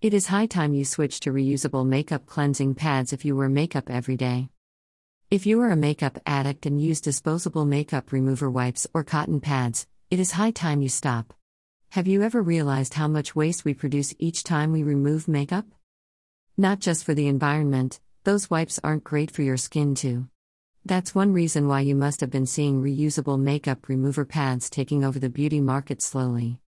It is high time you switch to reusable makeup cleansing pads if you wear makeup every day. If you are a makeup addict and use disposable makeup remover wipes or cotton pads, it is high time you stop. Have you ever realized how much waste we produce each time we remove makeup? Not just for the environment, those wipes aren't great for your skin, too. That's one reason why you must have been seeing reusable makeup remover pads taking over the beauty market slowly.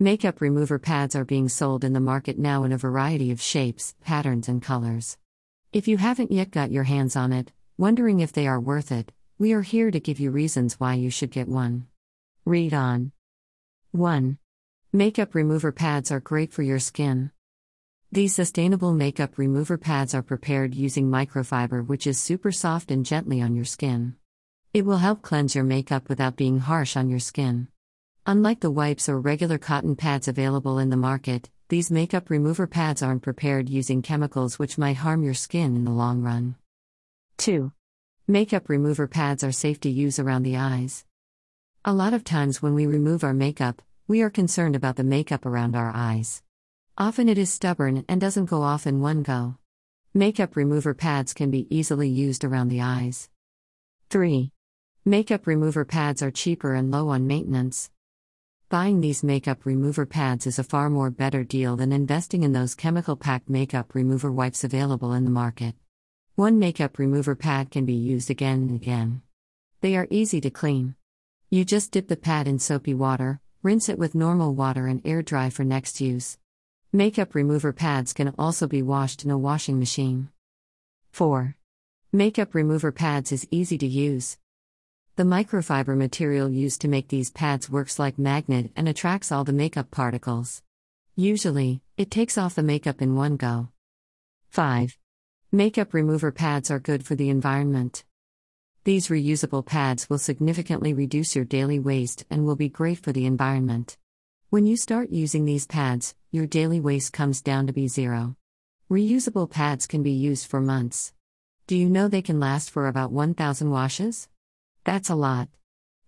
Makeup remover pads are being sold in the market now in a variety of shapes, patterns, and colors. If you haven't yet got your hands on it, Wondering if they are worth it, we are here to give you reasons why you should get one. Read on. 1. Makeup remover pads are great for your skin. These sustainable makeup remover pads are prepared using microfiber, which is super soft and gently on your skin. It will help cleanse your makeup without being harsh on your skin. Unlike the wipes or regular cotton pads available in the market, these makeup remover pads aren't prepared using chemicals which might harm your skin in the long run. 2. Makeup remover pads are safe to use around the eyes. A lot of times when we remove our makeup, we are concerned about the makeup around our eyes. Often it is stubborn and doesn't go off in one go. Makeup remover pads can be easily used around the eyes. 3. Makeup remover pads are cheaper and low on maintenance. Buying these makeup remover pads is a far more better deal than investing in those chemical packed makeup remover wipes available in the market. One makeup remover pad can be used again and again. They are easy to clean. You just dip the pad in soapy water, rinse it with normal water, and air dry for next use. Makeup remover pads can also be washed in a washing machine. 4. Makeup remover pads is easy to use. The microfiber material used to make these pads works like magnet and attracts all the makeup particles. Usually, it takes off the makeup in one go. 5. Makeup remover pads are good for the environment. These reusable pads will significantly reduce your daily waste and will be great for the environment. When you start using these pads, your daily waste comes down to be zero. Reusable pads can be used for months. Do you know they can last for about 1,000 washes? That's a lot.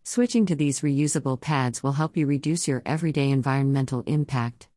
Switching to these reusable pads will help you reduce your everyday environmental impact.